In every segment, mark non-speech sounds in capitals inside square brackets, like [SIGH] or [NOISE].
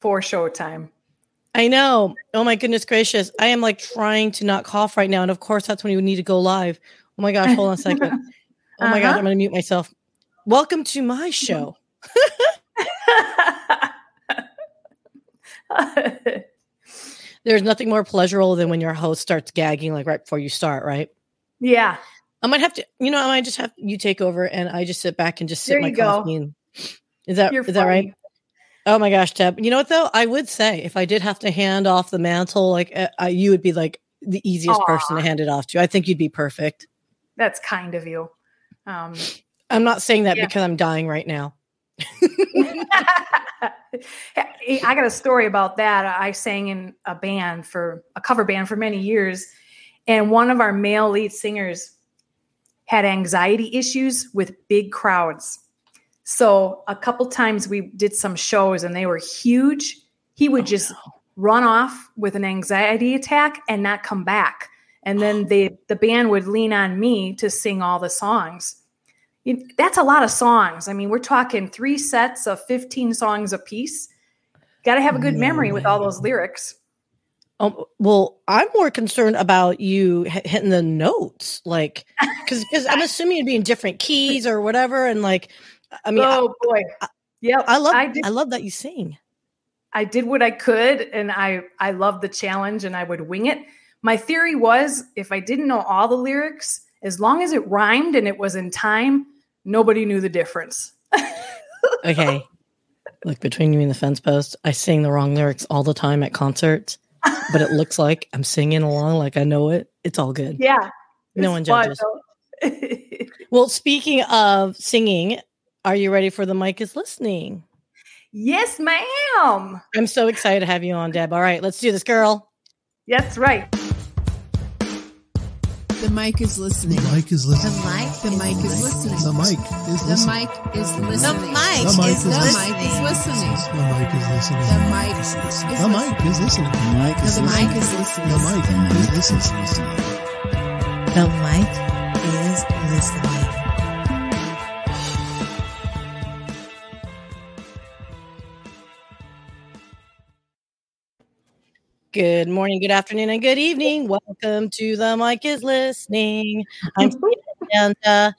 for showtime. I know. Oh my goodness gracious. I am like trying to not cough right now. And of course, that's when you need to go live. Oh my gosh, hold on a second. [LAUGHS] Oh my uh-huh. gosh, I'm going to mute myself. Welcome to my show. [LAUGHS] There's nothing more pleasurable than when your host starts gagging like right before you start, right? Yeah. I might have to, you know, I might just have you take over and I just sit back and just sip my coffee. And, is that is that right? Oh my gosh, Deb. You know what though? I would say if I did have to hand off the mantle, like uh, you would be like the easiest Aww. person to hand it off to. I think you'd be perfect. That's kind of you. Um, I'm not saying that yeah. because I'm dying right now. [LAUGHS] I got a story about that. I sang in a band for a cover band for many years, and one of our male lead singers had anxiety issues with big crowds. So a couple times we did some shows and they were huge. He would oh, just no. run off with an anxiety attack and not come back. And then the the band would lean on me to sing all the songs. That's a lot of songs. I mean, we're talking three sets of 15 songs a piece. Got to have a good no memory way. with all those lyrics. Um, well, I'm more concerned about you hitting the notes, like, because because I'm assuming it'd be in different keys or whatever, and like, I mean, oh I, boy, yeah, I love I, I love that you sing. I did what I could, and I I love the challenge, and I would wing it. My theory was if I didn't know all the lyrics, as long as it rhymed and it was in time, nobody knew the difference. [LAUGHS] okay. Look, between you and the fence post, I sing the wrong lyrics all the time at concerts, but it looks like I'm singing along like I know it. It's all good. Yeah. No one judges. [LAUGHS] well, speaking of singing, are you ready for the mic is listening? Yes, ma'am. I'm so excited to have you on, Deb. All right, let's do this, girl. That's right. The mic is listening. The mic is listening. The mic. The mic is listening. The mic is listening. The mic is listening. The mic is listening. The mic is listening. The mic is listening. The mic is listening. The mic is listening. The mic is listening. The mic is listening. The mic is listening. Good morning, good afternoon, and good evening. Welcome to the Mic is Listening. I'm and uh,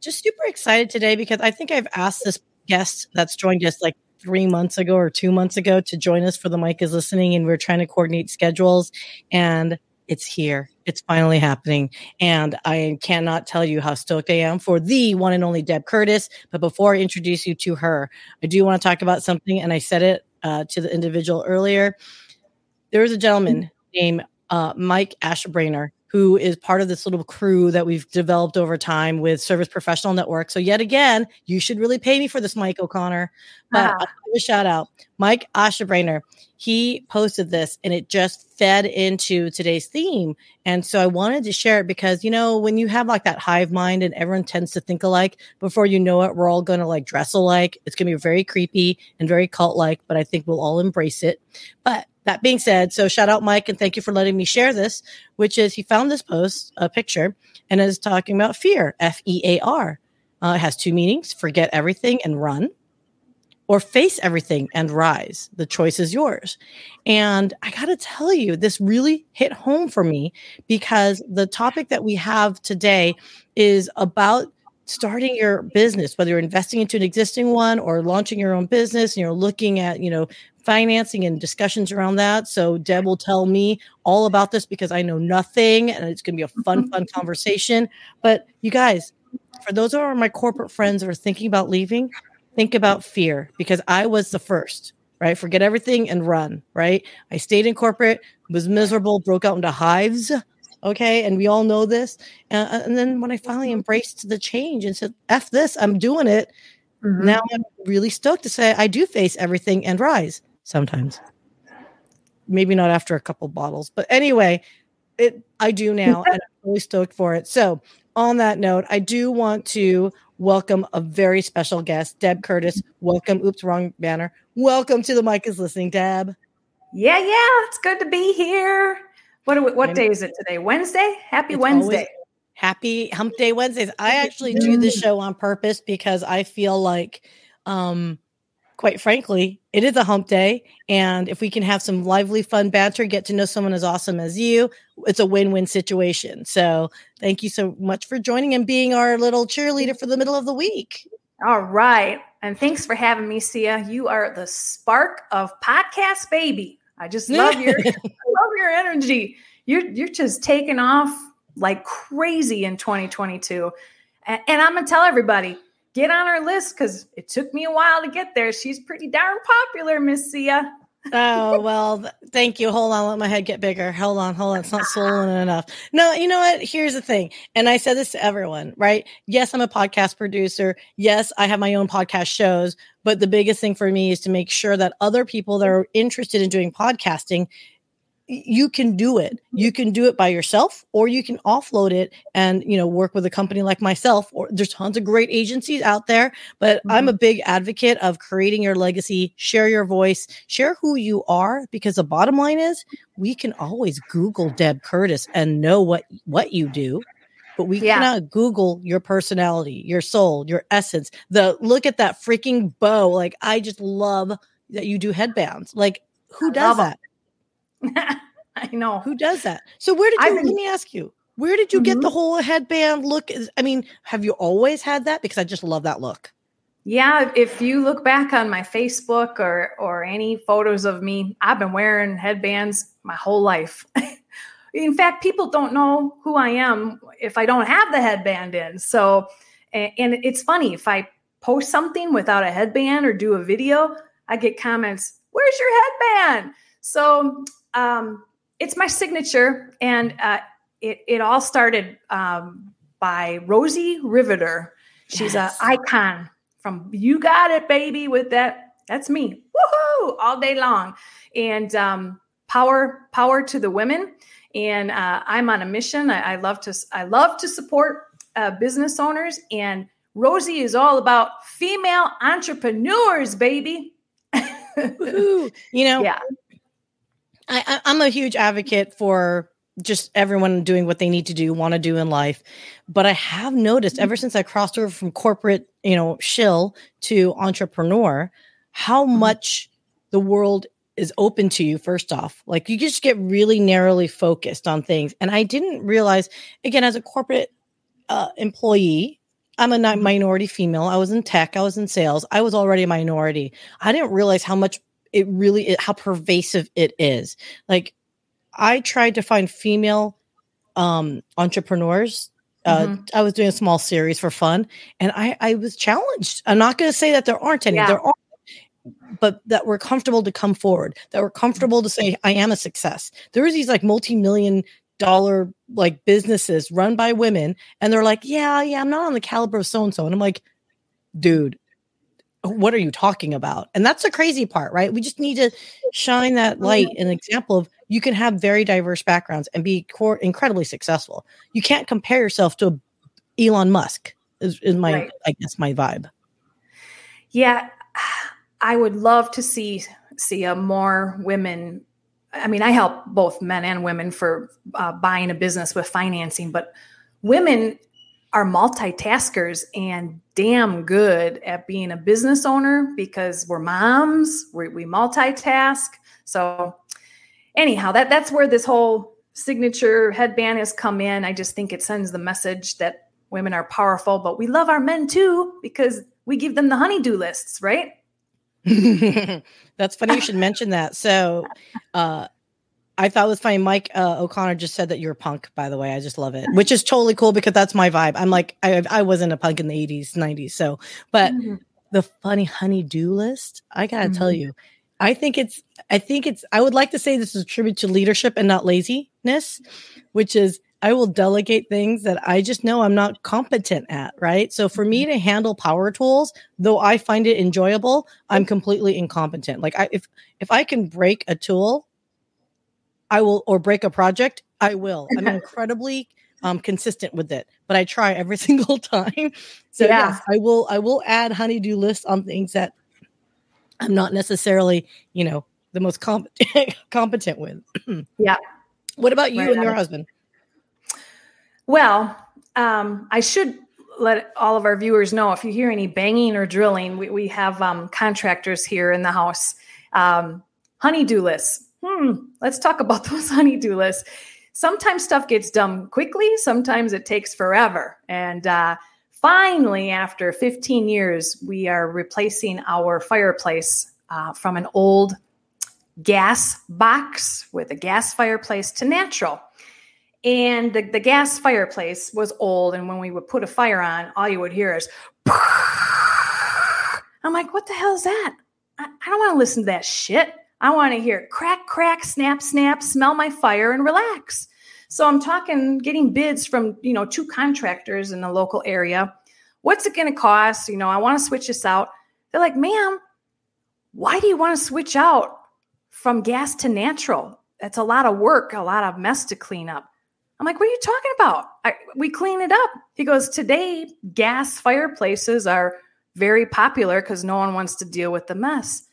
just super excited today because I think I've asked this guest that's joined us like three months ago or two months ago to join us for the Mic is Listening, and we're trying to coordinate schedules, and it's here. It's finally happening. And I cannot tell you how stoked I am for the one and only Deb Curtis. But before I introduce you to her, I do want to talk about something, and I said it uh, to the individual earlier there is a gentleman named uh, Mike Ashbrainer who is part of this little crew that we've developed over time with Service Professional Network. So yet again, you should really pay me for this, Mike O'Connor. But ah. a shout out, Mike Ashbrainer. He posted this, and it just fed into today's theme. And so I wanted to share it because you know when you have like that hive mind and everyone tends to think alike, before you know it, we're all going to like dress alike. It's going to be very creepy and very cult like, but I think we'll all embrace it. But that being said, so shout out Mike and thank you for letting me share this, which is he found this post, a picture, and is talking about fear, F E A R. Uh, it has two meanings forget everything and run, or face everything and rise. The choice is yours. And I got to tell you, this really hit home for me because the topic that we have today is about starting your business whether you're investing into an existing one or launching your own business and you're looking at you know financing and discussions around that. So Deb will tell me all about this because I know nothing and it's going to be a fun, fun conversation. But you guys, for those of my corporate friends that are thinking about leaving, think about fear because I was the first, right? Forget everything and run, right? I stayed in corporate, was miserable, broke out into hives. Okay. And we all know this. Uh, and then when I finally embraced the change and said, F this, I'm doing it. Mm-hmm. Now I'm really stoked to say I do face everything and rise sometimes. Maybe not after a couple bottles, but anyway, it I do now, [LAUGHS] and I'm really stoked for it. So, on that note, I do want to welcome a very special guest, Deb Curtis. Welcome. Oops, wrong banner. Welcome to the mic is listening, Deb. Yeah, yeah, it's good to be here. What we, what day is it today? Wednesday. Happy it's Wednesday. Happy Hump Day Wednesdays. I actually do this show on purpose because I feel like um quite frankly, it is a hump day. And if we can have some lively, fun banter, get to know someone as awesome as you, it's a win win situation. So thank you so much for joining and being our little cheerleader for the middle of the week. All right. And thanks for having me, Sia. You are the spark of podcast baby. I just [LAUGHS] love your I love your energy. You're you're just taking off like crazy in 2022. And, and I'm gonna tell everybody, get on our list because it took me a while to get there. She's pretty darn popular, Miss Sia. [LAUGHS] oh well thank you. Hold on let my head get bigger. Hold on hold on. It's not swollen [LAUGHS] enough. No you know what? Here's the thing and i said this to everyone right? Yes i'm a podcast producer. Yes i have my own podcast shows but the biggest thing for me is to make sure that other people that are interested in doing podcasting you can do it. You can do it by yourself or you can offload it and you know work with a company like myself or there's tons of great agencies out there but mm-hmm. i'm a big advocate of creating your legacy share your voice share who you are because the bottom line is we can always google deb curtis and know what what you do but we yeah. cannot google your personality your soul your essence the look at that freaking bow. Like i just love that you do headbands. Like who does that [LAUGHS] I know. Who does that? So where did you let me ask you? Where did you mm-hmm. get the whole headband look? I mean, have you always had that? Because I just love that look. Yeah, if you look back on my Facebook or or any photos of me, I've been wearing headbands my whole life. [LAUGHS] in fact, people don't know who I am if I don't have the headband in. So, and, and it's funny if I post something without a headband or do a video, I get comments, "Where's your headband?" So, um, it's my signature, and uh, it it all started um, by Rosie Riveter. She's yes. an icon from You Got It, baby. With that, that's me. Woohoo! All day long, and um, power power to the women. And uh, I'm on a mission. I, I, love to I love to support uh, business owners, and Rosie is all about female entrepreneurs, baby. [LAUGHS] you know, yeah. I, I'm a huge advocate for just everyone doing what they need to do, want to do in life. But I have noticed ever since I crossed over from corporate, you know, shill to entrepreneur, how mm-hmm. much the world is open to you first off. Like you just get really narrowly focused on things. And i didn't realize again as a corporate uh, employee i'm a mm-hmm. minority female. I was in tech. I was in sales. I was already a minority. I didn't realize how much it really it, how pervasive it is. Like I tried to find female um entrepreneurs. Uh, mm-hmm. I was doing a small series for fun, and I I was challenged. I'm not going to say that there aren't any. Yeah. There are but that we're comfortable to come forward, that we're comfortable to say, I am a success. There is these like multi-million dollar like businesses run by women, and they're like, Yeah, yeah, I'm not on the caliber of so and so. And I'm like, dude, what are you talking about? And that's the crazy part, right? We just need to shine that light, an example of you can have very diverse backgrounds and be cor- incredibly successful. You can't compare yourself to Elon Musk. Is, is my, right. I guess, my vibe. Yeah, I would love to see see a more women. I mean, I help both men and women for uh, buying a business with financing, but women are multitaskers and damn good at being a business owner because we're moms, we, we multitask. So anyhow, that that's where this whole signature headband has come in. I just think it sends the message that women are powerful, but we love our men too because we give them the honey-do lists, right? [LAUGHS] That's funny you should mention that. So, uh, I thought it was funny. Mike uh, O'Connor just said that you're a punk. By the way, I just love it, which is totally cool because that's my vibe. I'm like I I wasn't a punk in the 80s, 90s. So, but mm-hmm. the funny honey-do list, I gotta mm-hmm. tell you, I think it's I think it's I would like to say this is a tribute to leadership and not laziness, which is I will delegate things that I just know I'm not competent at, right? So for me mm-hmm. to handle power tools, though I find it enjoyable, I'm completely incompetent. Like I if if I can break a tool I will, or break a project, I will. I'm [LAUGHS] incredibly um, consistent with it, but I try every [LAUGHS] single time. So yeah. yes, I will. I will add honey-do lists on things that I'm not necessarily, you know, the most competent [LAUGHS] competent with. [CLEARS THROAT] yeah. What about you right and your husband? Well, um, I should let all of our viewers know if you hear any banging or drilling, we, we have um, contractors here in the house. Um, honey-do lists. Hmm, let's talk about [LAUGHS] those honey-do lists. Sometimes stuff gets done quickly, sometimes it takes forever. And uh, finally, after 15 years, we are replacing our fireplace uh, from an old gas box with a gas fireplace to natural. And the, the gas fireplace was old. And when we would put a fire on, all you would hear is, [LAUGHS] I'm like, what the hell is that? I, I don't want to listen to that shit. I want to hear crack, crack, snap, snap, smell my fire and relax. So I'm talking getting bids from, you know, two contractors in the local area. What's it going to cost? You know, I want to switch this out. They're like, ma'am, why do you want to switch out from gas to natural? That's a lot of work, a lot of mess to clean up. I'm like, what are you talking about? I, we clean it up. He goes, today, gas fireplaces are very popular because no one wants to deal with the mess.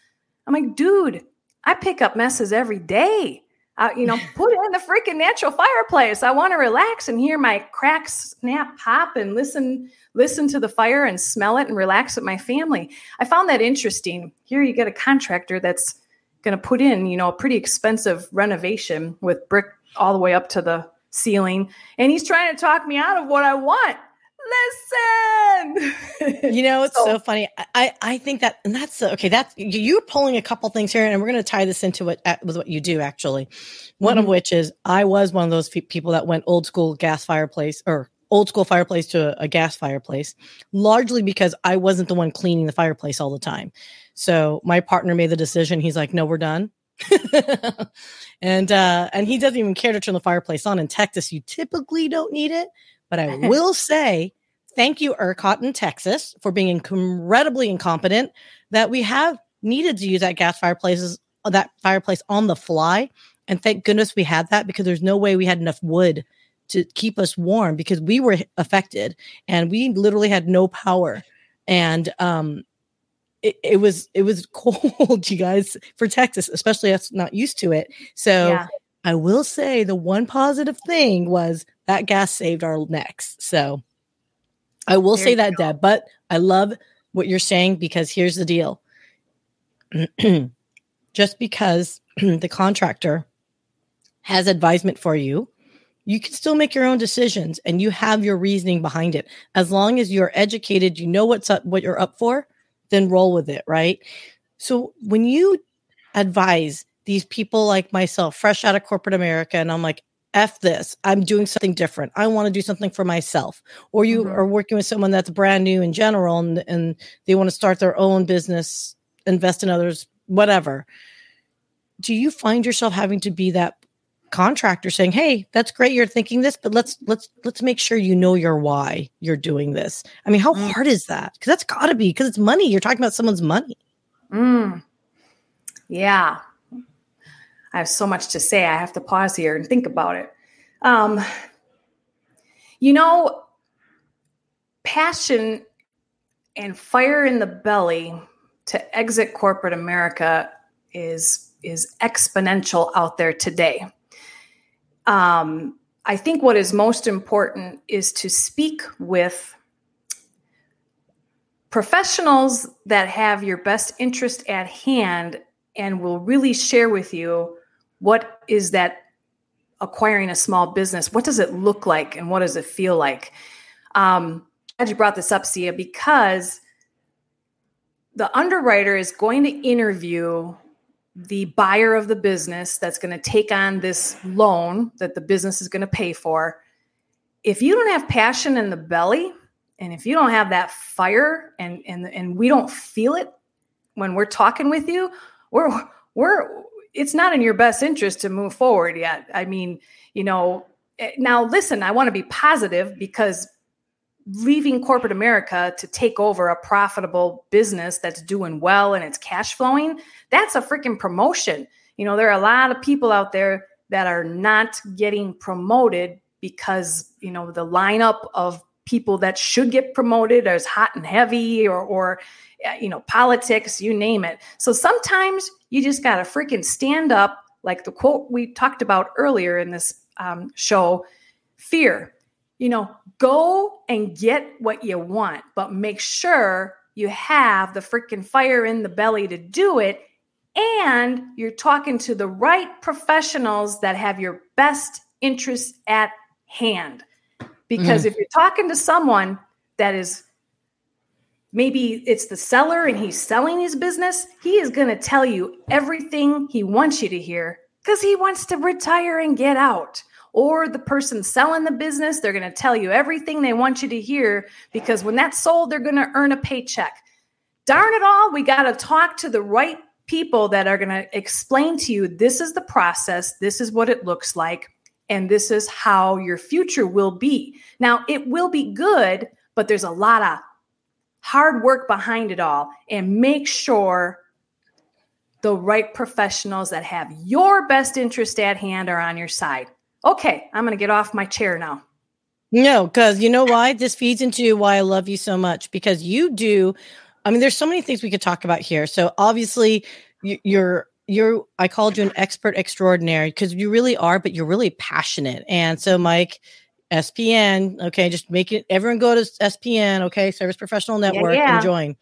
I'm like, dude, I pick up messes every day. Uh, you know, [LAUGHS] put it in the freaking natural fireplace. I want to relax and hear my cracks snap, pop, and listen, listen to the fire and smell it and relax with my family. I found that interesting. Here you get a contractor that's going to put in, you know, a pretty expensive renovation with brick all the way up to the ceiling, and he's trying to talk me out of what I want. Listen, [LAUGHS] you know, it's so, so, funny. I I think that, and that's okay. That's you're pulling a couple things here, and we're going to tie this into what with what you do actually. One mm-hmm. of which is I was one of those people that went old school gas fireplace or old school fireplace to a, a gas fireplace, largely because I wasn't the one cleaning the fireplace all the time. So my partner made the decision. He's like, "No, we're done." [LAUGHS] and uh and he doesn't even care to turn the fireplace on in Texas. You typically don't need it, but I [LAUGHS] will say thank you, ERCOT in Texas, for being incredibly incompetent that we have needed to use that gas fireplaces that fireplace on the fly. And thank goodness we had that because there's no way we had enough wood to keep us warm because we were affected and we literally had no power. And um it, it was it was [LAUGHS] cold, you guys, for Texas, especially us not used to it. So yeah. I will say the one positive thing was that gas saved our necks. So I will there say that, go. Deb, but I love what you're saying because here's the deal. [CLEARS THROAT] Just because [CLEARS THROAT] the contractor has advisement for you, you can still make your own decisions and you have your reasoning behind it. As long as you're educated, you know what's up, what you're up for, then roll with it, right? So when you advise these people like myself, fresh out of corporate America, and I'm like, F this, I'm doing something different. I want to do something for myself. Or you mm-hmm. are working with someone that's brand new in general and, and they want to start their own business, invest in others, whatever. Do you find yourself having to be that contractor saying, "Hey, that's great you're thinking this, but let's let's let's make sure you know your why you're doing this." I mean, how mm. hard is that? Cuz that's got to be cuz it's money. You're talking about someone's money. Mm. Yeah. I have so much to say. I have to pause here and think about it. Um, you know, passion and fire in the belly to exit corporate America is is exponential out there today. Um, I think what is most important is to speak with professionals that have your best interest at hand and will really share with you what is that acquiring a small business? What does it look like and what does it feel like? Um, glad you brought this up sia because the underwriter is going to interview the buyer of the business that's going to take on this loan that the business is going to pay for, if you don't have passion in the belly, and if you don't have that fire and and and we don't feel it when we're talking with you, we're we're it's not in your best interest to move forward yet. I mean, you know, eh, now listen, I want to be positive because leaving corporate America to take over a profitable business that's doing well and it's cash flowing, that's a freaking promotion. You know, there are a lot of people out there that are not getting promoted because, you know, the lineup of people that should get promoted as hot and heavy or, or uh, you know, politics, you name it. So sometimes you just got to freaking stand up, like the quote we talked about earlier in this um, show fear you know, go and get what you want, but make sure you have the freaking fire in the belly to do it. And you're talking to the right professionals that have your best interests at hand. Because mm-hmm. if you're talking to someone that is maybe it's the seller and he's selling his business, he is going to tell you everything he wants you to hear because he wants to retire and get out. Or the person selling the business, they're going to tell you everything they want you to hear because when that's sold, they're going to earn a paycheck. Darn it all, we got to talk to the right people that are going to explain to you this is the process, this is what it looks like, and this is how your future will be. Now, it will be good, but there's a lot of hard work behind it all. And make sure the right professionals that have your best interest at hand are on your side. Okay, I'm going to get off my chair now. No, because you know why? This feeds into why I love you so much because you do. I mean, there's so many things we could talk about here. So obviously, you, you're you're. I called you an expert extraordinary because you really are, but you're really passionate. And so, Mike, SPN, okay, just make it. Everyone go to SPN, okay, Service Professional Network, yeah. and join.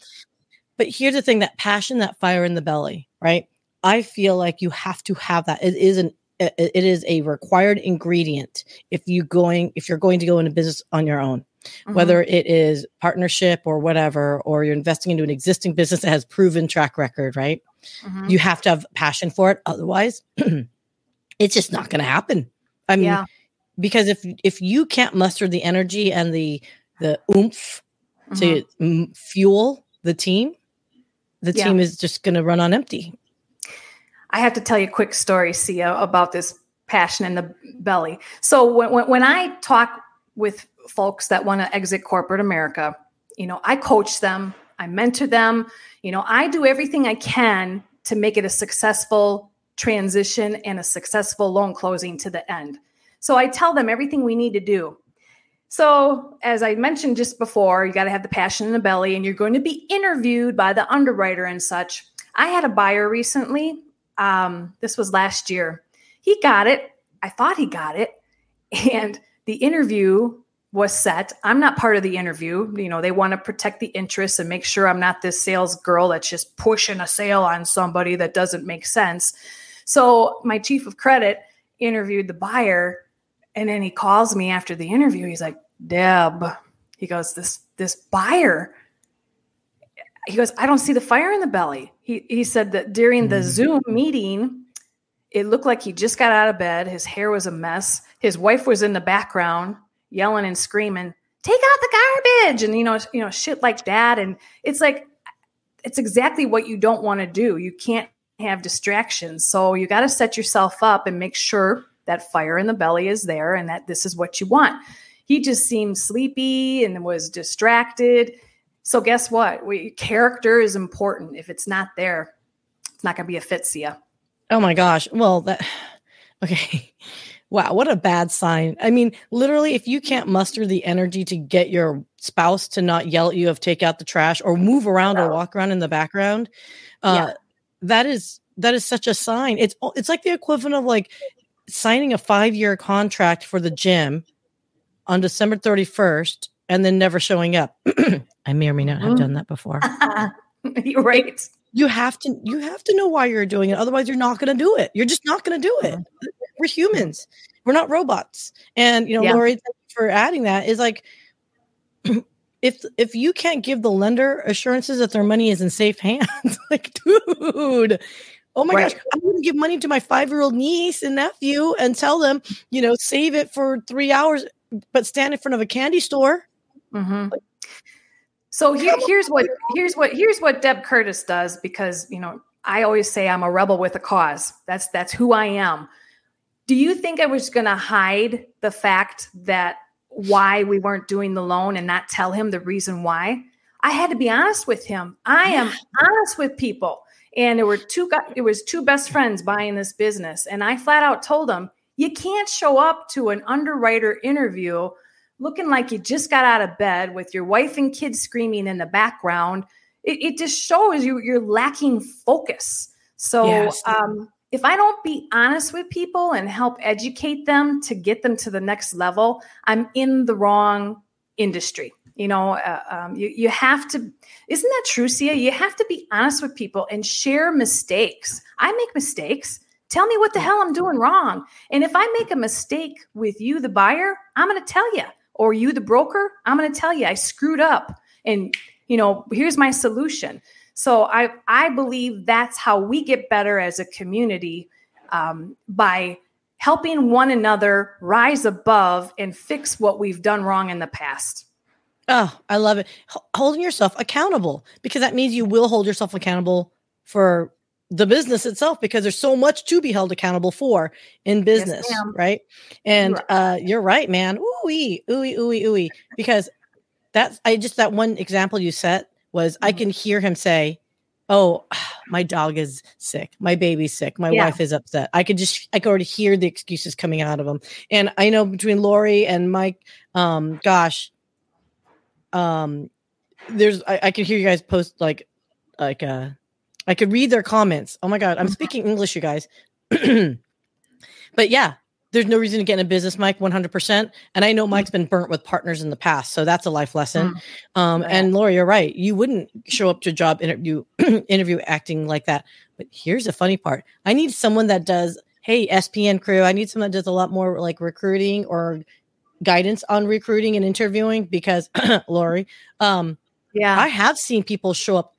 But here's the thing: that passion, that fire in the belly, right? I feel like you have to have that. It is an it is a required ingredient if you going if you're going to go into business on your own Mhm. whether it is partnership or whatever or you're investing into an existing business that has proven track record right Mhm. you have to have passion for it otherwise [CLEARS THROAT] it's just not going to happen i mean yeah. because if if you can't muster the energy and the the oomph Mhm. to fuel the team the Yeah. team is just going to run on empty I have to tell you a quick story, Sia, about this passion in the belly. So when, when, when I talk with folks that want to exit corporate America, you know, I coach them, I mentor them, you know, I do everything I can to make it a successful transition and a successful loan closing to the end. So I tell them everything we need to do. So, as I mentioned just before, you got to have the passion in the belly, and you're going to be interviewed by the underwriter and such. I had a buyer recently um, this was last year. He got it. I thought he got it. And the interview was set. I'm not part of the interview. You know, they want to protect the interests and make sure I'm not this sales girl that's just pushing a sale on somebody that doesn't make sense. So my chief of credit interviewed the buyer and then he calls me after the interview. He's like, Deb, he goes, this this buyer he goes, I don't see the fire in the belly. He he said that during the Mhm. Zoom meeting, it looked like he just got out of bed. His hair was a mess. His wife was in the background yelling and screaming, "Take out the garbage!" and you know, you know, shit like that. And it's like, it's exactly what you don't want to do. You can't have distractions, so you got to set yourself up and make sure that fire in the belly is there and that this is what you want. He just seemed sleepy and was distracted. So guess what? We, character is important. If it's not there, it's not going to be a fit. See ya. Oh my gosh. Well, that [SIGHS] okay. Wow, what a bad sign. I mean, literally, if you can't muster the energy to get your spouse to not yell at you of take out the trash or move around or walk around in the background, uh, Yeah. that is that is such a sign. It's it's like the equivalent of like signing a five year contract for the gym on December thirty first and then never showing up. [CLEARS THROAT] I may or may not have Mhm. done that before. [LAUGHS] You're right. you have to you have to know why you're doing it otherwise you're not going to do it you're just not going to do it we're humans we're not robots and you know Yeah. lori thank you for adding that is like [CLEARS THROAT] if if you can't give the lender assurances that their money is in safe hands [LAUGHS] like dude oh my Right. gosh i wouldn't give money to my five year old niece and nephew and tell them you know save it for three hours but stand in front of a candy store Mhm. So here, here's what [LAUGHS] here's what here's what Deb Curtis does because you know I always say I'm a rebel with a cause. That's that's who I am. Do you think I was going to hide the fact that why we weren't doing the loan and not tell him the reason why? I had to be honest with him. I am honest with people. And there were two it was two best friends buying this business and I flat out told them, "You can't show up to an underwriter interview looking like you just got out of bed with your wife and kids screaming in the background. It, it just shows you you're lacking focus. So Yes. um, if I don't be honest with people and help educate them to get them to the next level, I'm in the wrong industry. You know, uh, um, you, you have to, isn't that true, Sia? You have to be honest with people and share mistakes. I make mistakes. Tell me what the hell I'm doing wrong. And if I make a mistake with you, the buyer, I'm going to tell you. Or you, the broker, I'm going to tell you I screwed up. And, you know, here's my solution. So I, I believe that's how we get better as a community um, by helping one another rise above and fix what we've done wrong in the past. Oh, I love it. H- holding yourself accountable because that means you will hold yourself accountable for the business itself because there's so much to be held accountable for in business, ma'am. right? And Right. uh you're right, man. Ooh, ooey, ooey, ooey, ooey. [LAUGHS] Because that's I just that one example you set was I Mhm. can hear him say, Oh, [SIGHS] my dog is sick. My baby's sick. My Yeah. wife is upset. I could just I could already hear the excuses coming out of him. And I know between Lori and Mike, um, gosh, um there's I, I could hear you guys post like like uh I could read their comments. Oh my god, I'm speaking English, you guys. [CLEARS THROAT] but yeah, there's no reason to get in a business, Mike, 100%. And I know Mike's been burnt with partners in the past, so that's a life lesson. Um, Right. and Laura, you're right. You wouldn't show up to a job interview [CLEARS THROAT] interview acting like that. But here's the funny part: I need someone that does. Hey, SPN crew, I need someone that does a lot more like recruiting or guidance on recruiting and interviewing because [CLEARS THROAT] Lori, um, Yeah. I have seen people show up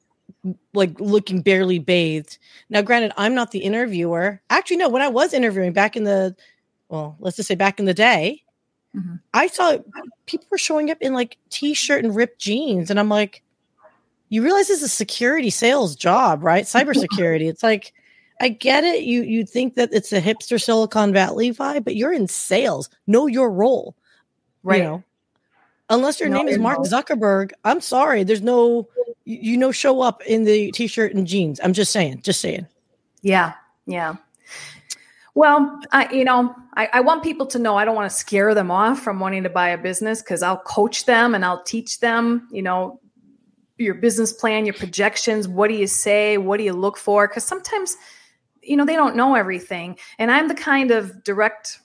like looking barely bathed. Now, granted, I'm not the interviewer. Actually, no, when I was interviewing back in the, well, let's just say back in the day, Mhm. I saw people were showing up in like t-shirt and ripped jeans. And I'm like, you realize this is a security sales job, right? [LAUGHS] Cybersecurity. it's like, I get it. You you think that it's a hipster Silicon Valley vibe, but you're in sales. Know your role. right. You know, unless your No, name is Mark. Zuckerberg, I'm sorry. There's no, you, you know, show up in the t-shirt and jeans. I'm just saying, just saying. Yeah, yeah. Well, I, you know, I, I want people to know I don't want to scare them off from wanting to buy a business because I'll coach them and I'll teach them, you know, your business plan, your projections. What do you say? What do you look for? Because sometimes, you know, they don't know everything. And I'm the kind of direct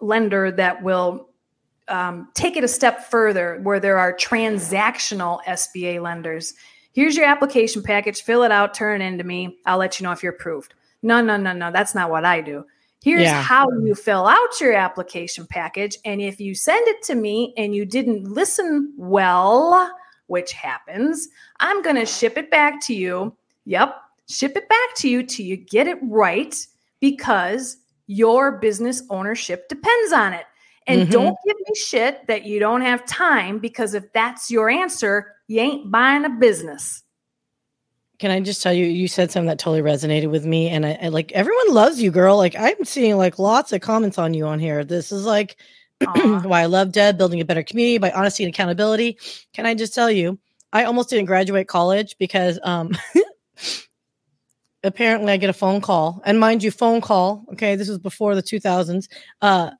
lender that will um, take it a step further where there are transactional SBA lenders. Here's your application package, fill it out, turn it into me. I'll let you know if you're approved. No, no, no, no, that's not what I do. Here's Yeah. how you fill out your application package. And if you send it to me and you didn't listen well, which happens, I'm going to ship it back to you. Yep, ship it back to you till you get it right because your business ownership depends on it. And Mhm. don't give me shit that you don't have time because if that's your answer, you ain't buying a business. Can I just tell you, you said something that totally resonated with me. And I, I like, everyone loves you, girl. Like I'm seeing like lots of comments on you on here. This is like [CLEARS THROAT] why I love Deb, building a better community by honesty and accountability. Can I just tell you, I almost didn't graduate college because um [LAUGHS] apparently I get a phone call. And mind you, phone call, okay, this was before the 2000s, uh,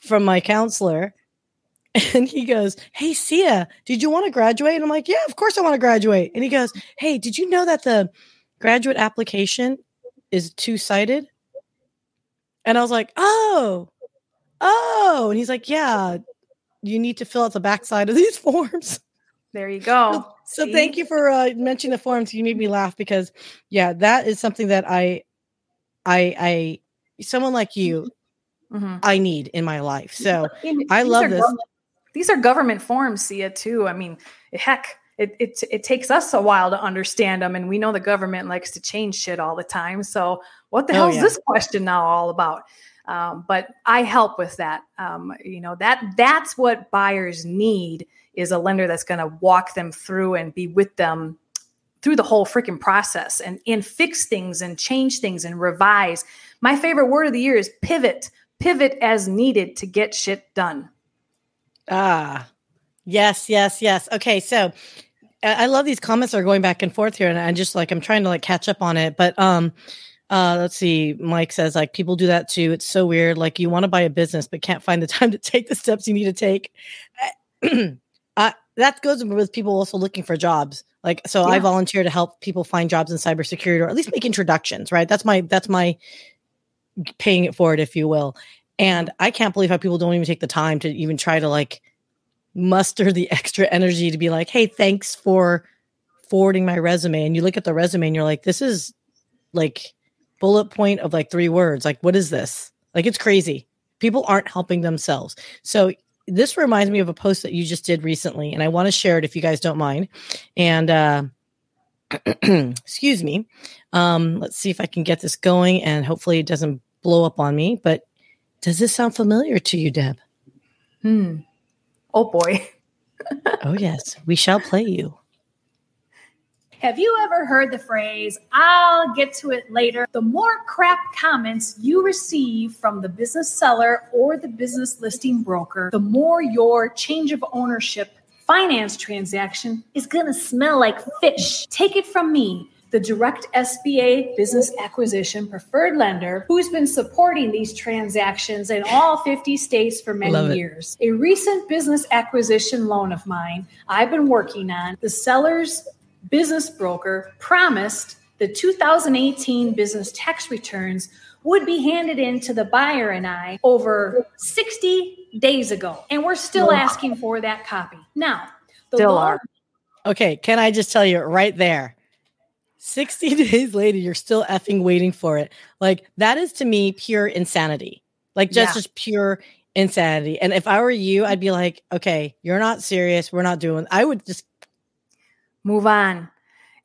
from my counselor. And he goes, Hey, Sia, did you want to graduate? And I'm like, Yeah, of course I want to graduate. And he goes, Hey, did you know that the graduate application is two sided? And I was like, Oh, oh. And he's like, Yeah, you need to fill out the backside of [LAUGHS] these forms. There you go. So thank you for uh, mentioning the forms. You made me laugh because, yeah, that is something that I, I, I, someone like you, Mhm. I need in my life. So I love this. These are government forms, Sia, too. I mean, heck, it, it it takes us a while to understand them, and we know the government likes to change shit all the time. So, what the Oh, hell is yeah. this question now all about? Um, but I help with that. Um, you know that that's what buyers need is a lender that's going to walk them through and be with them through the whole freaking process and and fix things and change things and revise. My favorite word of the year is pivot. Pivot as needed to get shit done. Ah, yes, yes, yes. Okay, so I love these comments are going back and forth here, and I just like I'm trying to like catch up on it. But um, uh, let's see. Mike says like people do that too. It's so weird. Like you want to buy a business but can't find the [LAUGHS] time to take the steps you need to take. [CLEARS THROAT] uh, that goes with people also looking for jobs. Like so, I volunteer to help people find jobs in cybersecurity or at least make introductions. Right. That's my that's my paying it forward, if you will. And I can't believe how people don't even take the time to even try to like muster the [LAUGHS] extra energy to be like, hey, thanks for forwarding my resume. And you look at the resume and you're like, this is like bullet point of like three words. Like, what is this? Like, it's crazy. People aren't helping themselves. So this reminds me of a post that you just did recently, and I want to share it if you guys don't mind. And uh, [CLEARS THROAT] excuse me. Um, let's see if I can get this going, and hopefully it doesn't blow up on me. But does this sound familiar to you, Deb? Hmm. Oh boy. [LAUGHS] oh yes, we shall play you. Have you ever heard the phrase, I'll get to it later? The more crap comments you receive from the business seller or the business listing broker, the more your change of ownership finance transaction is going to smell like fish. Take it from me the direct SBA business acquisition preferred lender who's been supporting these transactions in all 50 states for many years. A recent business acquisition loan of mine I've been working on, the seller's business broker promised the 2018 business tax returns would be handed in to the buyer and I over 60 days ago. And we're still asking for that copy. Now, the Still loan- are. Okay, can I just tell you right there? 60 [LAUGHS] days later, you're still effing waiting for it. Like, that is to me pure insanity. Like, just, Yeah. just pure insanity. And if I were you, I'd be like, okay, you're not serious. We're not doing, I would just, move on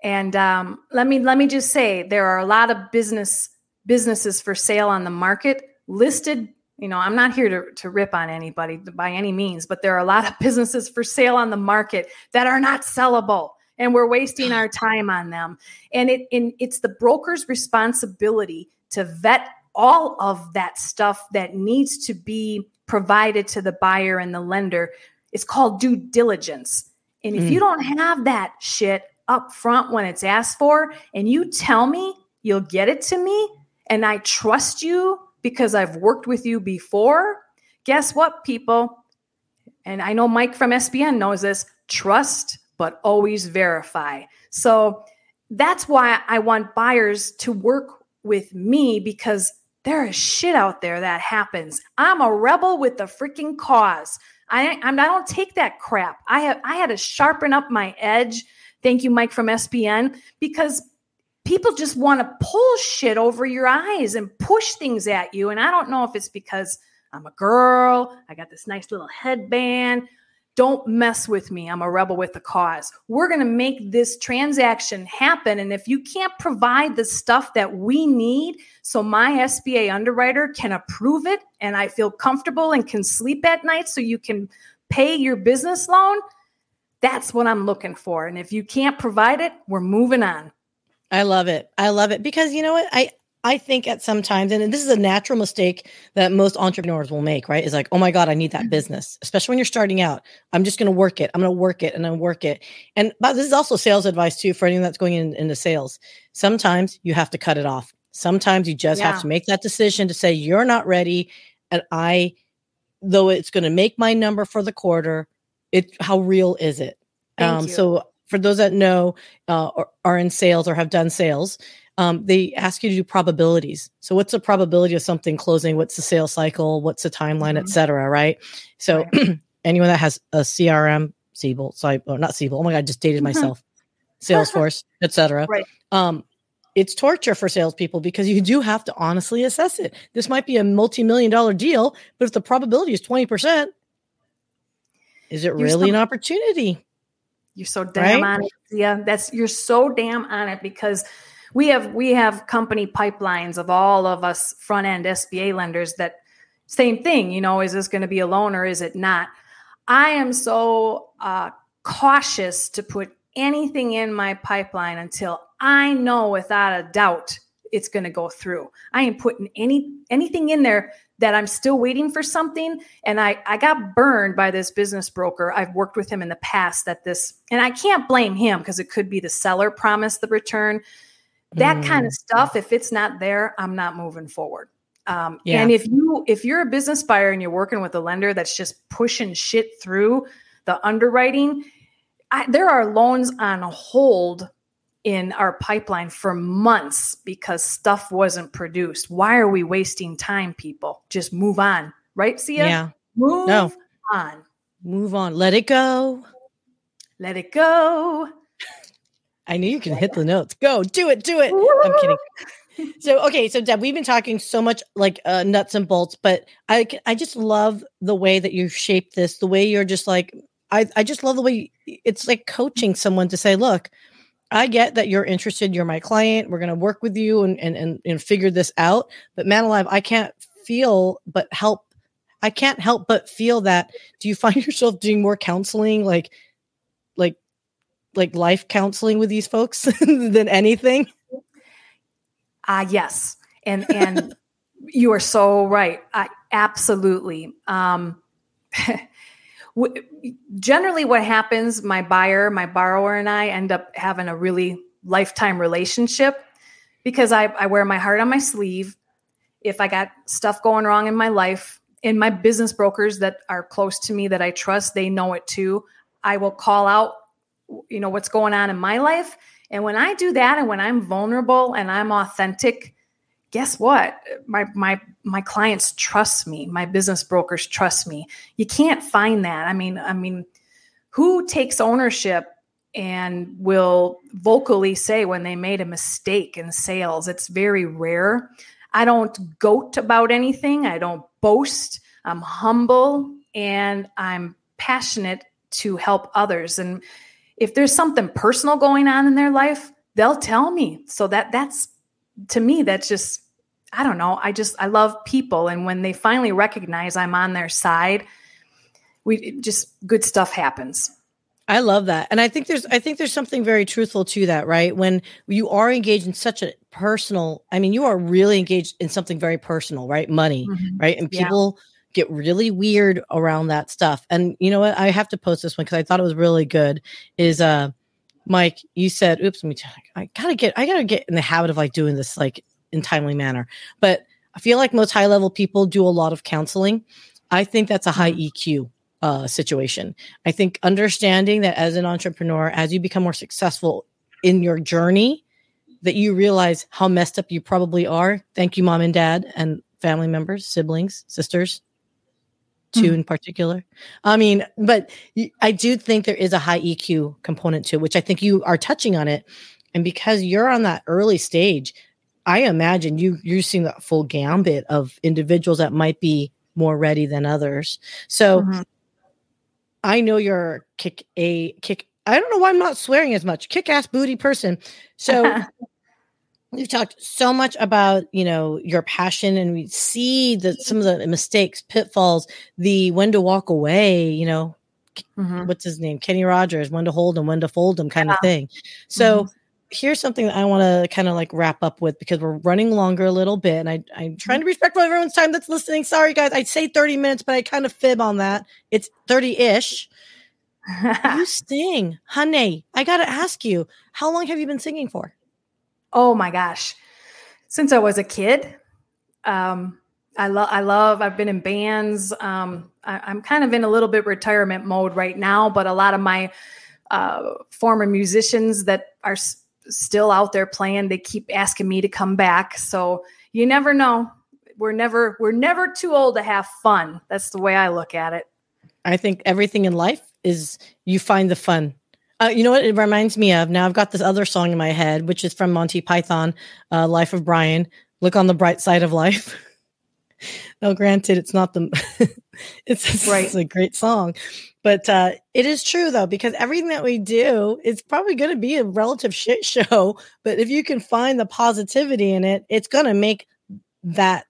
and um, let me let me just say there are a lot of business businesses for sale on the market listed you know i'm not here to, to rip on anybody by any means but there are a lot of businesses for sale on the market that are not sellable and we're wasting our time on them and it and it's the broker's responsibility to vet all of that stuff that needs to be provided to the buyer and the lender it's called due diligence and if Mm. you don't have that shit up front when it's asked for, and you tell me you'll get it to me, and I trust you because I've worked with you before, guess what, people? And I know Mike from SPN knows this trust, but always verify. So that's why I want buyers to work with me because there is shit out there that happens. I'm a rebel with the freaking cause. I I'm, I don't take that crap. I have I had to sharpen up my edge. Thank you, Mike from SPN, because people just want to pull shit over your eyes and push things at you. And I don't know if it's because I'm a girl. I got this nice little headband. Don't mess with me. I'm a rebel with the cause. We're going to make this transaction happen. And if you can't provide the stuff that we need so my SBA underwriter can approve it and I feel comfortable and can sleep at night so you can pay your business loan, that's what I'm looking for. And if you can't provide it, we're moving on. I love it. I love it because you know what? I, I think at some times, and this is a natural mistake that most entrepreneurs will make, right? Is like, oh my God, I need that business, especially when you're starting out. I'm just going to work it. I'm going to work it and then work it. And but this is also sales advice too for anyone that's going in, into sales. Sometimes you have to cut it off. Sometimes you just Yeah. have to make that decision to say, you're not ready. And I, though it's going to make my number for the quarter, it, how real is it? Thank um, you. so for those that know uh, or are in sales or have done sales, um, they ask you to do probabilities. So, what's the probability of something closing? What's the sales cycle? What's the timeline, et Mhm. cetera? Right. So, [CLEARS THROAT] anyone that has a CRM, Siebel, sorry, or not Siebel. Oh my God, I just dated myself. Salesforce, [LAUGHS] et cetera. Right. Um, it's torture for salespeople because you do have to honestly assess it. This might be a multi-million dollar deal, but if the probability is twenty percent, is it You're really some- an opportunity? You're so damn Right? on it. Yeah, that's you're so damn on it because we have we have company pipelines of all of us front end SBA lenders that same thing, you know, is this going to be a loan or is it not? I am so uh, cautious to put anything in my pipeline until I know without a doubt it's going to go through. I ain't putting any anything in there that I'm still waiting for something. And I, I got burned by this business broker. I've worked with him in the past that this, and I can't blame him because it could be the seller promised the return. That kind of stuff, if it's not there, I'm not moving forward. Um, Yeah. And if you if you're a business buyer and you're working with a lender that's just pushing shit through the underwriting, I, there are loans on hold in our pipeline for months because stuff wasn't produced. Why are we wasting time, people? Just move on, right, Sia? Yeah. Move No. on. Move on. Let it go. Let it go. I knew you can hit the notes. Go, do it, do it. I'm kidding. [LAUGHS] So okay, so Deb, we've been talking so much like uh, nuts and bolts, but I I just love the way that you've shaped this. The way you're just like I I just love the way you- it's like coaching someone to say, look, I get that you're interested. You're my client. We're gonna work with you and and and, and figure this out. But man alive, I can't feel but help. I can't help but feel that. Do you find [LAUGHS] yourself doing more counseling, like like like life counseling with these folks [LAUGHS] than anything? Ah, yes. And and [LAUGHS] you are so right. I absolutely. Um [LAUGHS] generally what happens, my buyer, my borrower and I end up having a really lifetime relationship because I, I wear my heart on my sleeve. If I got stuff going wrong in my life, and my business brokers that are close to me that I trust, they know it too. I will call out, you know, what's going on in my life. And when I do that and when I'm vulnerable and I'm authentic, guess what? My my my clients trust me. My business brokers trust me. You can't find that. I mean, I mean, who takes ownership and will vocally say when they made a mistake in sales? It's very rare. I don't goat about anything. I don't boast. I'm humble and I'm passionate to help others. And if there's something personal going on in their life, they'll tell me. So that that's to me that's just I don't know. I just I love people and when they finally recognize I'm on their side, we just good stuff happens. I love that. And I think there's I think there's something very truthful to that, right? When you are engaged in such a personal, I mean, you are really engaged in something very personal, right? Money, mm-hmm. right? And Yeah. Get really weird around that stuff. And you know what? I have to post this one because I thought it was really good. Is uh Mike, you said, oops, let me tell I gotta get I gotta get in the habit of like doing this like in timely manner. But I feel like most high level people do a lot of counseling. I think that's a high EQ uh, situation. I think understanding that as an entrepreneur, as you become more successful in your journey, that you realize how messed up you probably are. Thank you, mom and dad, and family members, siblings, sisters, 2 Mhm. in particular. I mean, but I do think there is a high EQ component to it, which I think you are touching on it. And because you're on that early stage, I imagine you you're seeing that full gambit of individuals that might be more ready than others. So Mhm. I know you're kick a kick. I don't know why I'm not swearing as much. Kick ass booty person. So [LAUGHS] you've talked so much about you know your passion, and we see that some of the mistakes, pitfalls, the when to walk away. You know, Mhm. what's his name? Kenny Rogers, when to hold him, when to fold him, kind of thing. So here's something that I want to kind of like wrap up with because we're running longer a little bit, and I, I'm trying to respect everyone's time that's listening. Sorry, guys, I'd say 30 minutes, but I kind of fib on that. It's 30 ish. you [LAUGHS] sing, honey. I got to ask you, how long have you been singing for? Oh my gosh. Since I was a kid, um, I love, I love, I've been in bands. Um, I, I'm kind of in a little bit retirement mode right now, but a lot of my uh, former musicians that are s- still out there playing, they keep asking me to come back. So you never know. We're never, we're never too old to have fun. That's the way I look at it. I think everything in life is you find the fun. Uh, you know what it reminds me of? Now I've got this other song in my head, which is from Monty Python, uh, Life of Brian. Look on the bright side of life. [LAUGHS] now, granted, it's not the. [LAUGHS] it's, it's Right. a great song, but uh, it is true though because everything that we do, is probably going to be a relative shit show. But if you can find the positivity in it, it's going to make that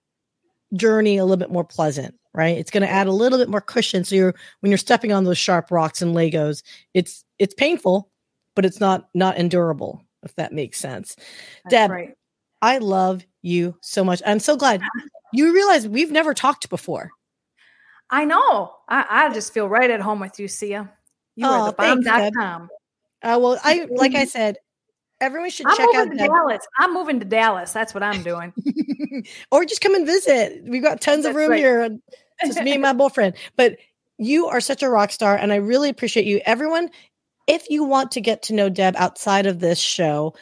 journey a little bit more pleasant right it's going to add a little bit more cushion so you're when you're stepping on those sharp rocks and legos it's it's painful but it's not not endurable if that makes sense That's Deb, right. i love you so much i'm so glad [LAUGHS] you realize we've never talked before I know. I, I just feel right at home with you, Sia. You Aw, are the bomb thanks, Deb. uh, well i [LAUGHS] like i said everyone should I'm check out Dallas. I'm moving to Dallas. That's what I'm doing. [LAUGHS] or just come and visit. We've got tons of room right. here. and Just me and my boyfriend. But you are such a rock star, and I really appreciate you. Everyone, if you want to get to know Deb outside of this show,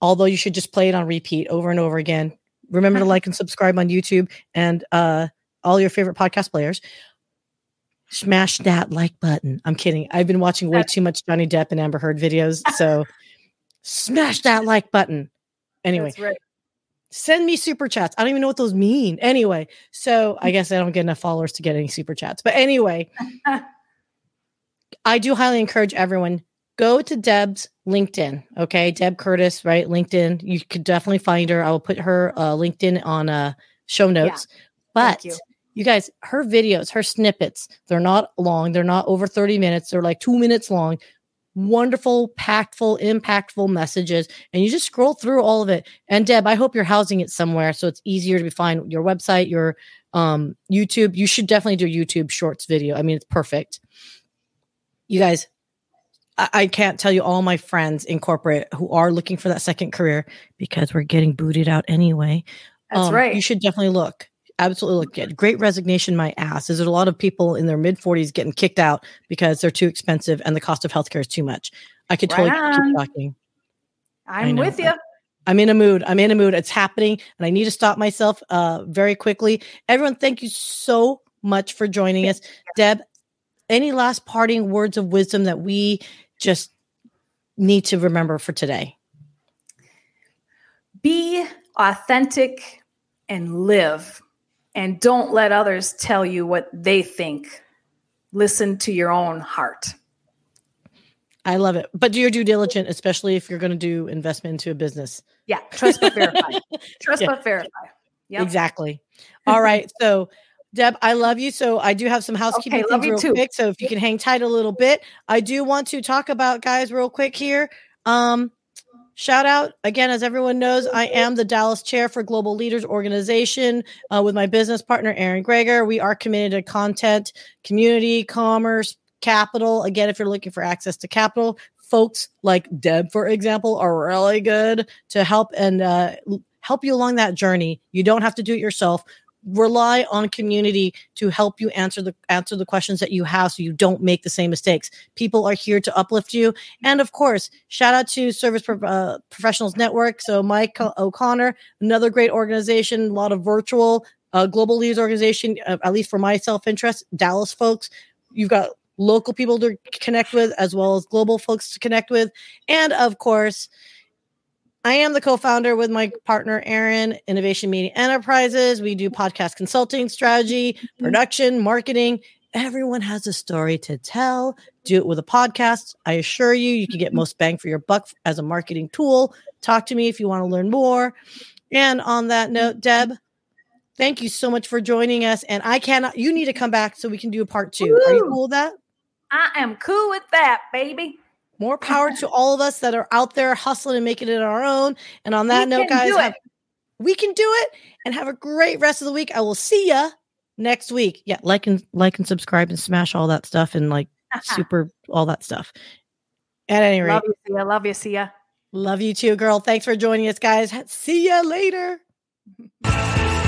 although you should just play it on repeat over and over again, remember to [LAUGHS] like and subscribe on YouTube and uh, all your favorite podcast players. Smash that like button. I'm kidding. I've been watching way too much Johnny Depp and Amber Heard videos. [LAUGHS] So smash that like button. Anyway, right. send me super chats. I don't even know what those mean. Anyway, so I [LAUGHS] guess I don't get enough followers to get any super chats. But anyway, I do highly encourage everyone go to Deb's LinkedIn. Okay, Deb Curtis, right? LinkedIn. You could definitely find her. I will put her uh, LinkedIn on uh, show notes. But you. you guys, her videos, her snippets, they're not long. They're not over 30 minutes. They're like two minutes long. Wonderful, pactful, impactful messages. And you just scroll through all of it. And Deb, I hope you're housing it somewhere so it's easier to find your website, your um, YouTube. You should definitely do YouTube shorts video. I mean, it's perfect. You guys, I, I can't tell you all my friends in corporate who are looking for that second career because we're getting booted out anyway. That's Um, right. You should definitely look. Absolutely look at great resignation. My ass. Is there a lot of people in their mid 40s getting kicked out because they're too expensive and the cost of healthcare is too much? I could Right totally on. keep talking. I'm with you. I'm in a mood. I'm in a mood. It's happening, and I need to stop myself uh, very quickly. Everyone, thank you so much for joining us. Deb, any last parting words of wisdom that we just need to remember for today? Be authentic and live. And don't let others tell you what they think. Listen to your own heart. I love it. But do your due diligence, especially if you're going to do investment into a business. Yeah, trust but verify. [LAUGHS] Trust Yeah. but verify. Yep. Exactly. All right. So, Deb, I love you. So, I do have some housekeeping Okay, love things you real too. quick. So, if you can hang tight a little bit, I do want to talk about guys real quick here. Um, shout out again, as everyone knows, I am the Dallas chair for Global Leaders Organization uh, with my business partner Aaron Greger. We are committed to content, community, commerce, capital. Again, if you're looking for access to capital, folks like Deb, for example, are really good to help and uh, help you along that journey. You don't have to do it yourself. Rely on community to help you answer the answer the questions that you have, so you don't make the same mistakes. People are here to uplift you, and of course, shout out to Service Pro- uh, Professionals Network. So Mike O'Connor, another great organization, a lot of virtual uh, global leaders organization. Uh, at least for my self interest, Dallas folks. You've got local people to connect with as well as global folks to connect with. And of course, I am the co-founder with my partner Aaron, Innovation Media Enterprises. We do podcast consulting, strategy, mm-hmm. production, marketing. Everyone has a story to tell. Do it with a podcast. I assure you, you can get mm-hmm. most bang for your buck as a marketing tool. Talk to me if you want to learn more. And on that mm-hmm. note, Deb, thank you so much for joining us. And I cannot, you need to come back so we can do a part two. Are you cool with that? I am cool with that, baby. More power to all of us that are out there hustling and making it on our own. And on that We note, guys, have- we can do it and have a great rest of the week. I will see ya next week. Yeah, like and like and subscribe and smash all that stuff and like [LAUGHS] super all that stuff. At any rate, love you, see ya. Love you, see ya. love you too, girl. Thanks for joining us, guys. See ya later. [LAUGHS]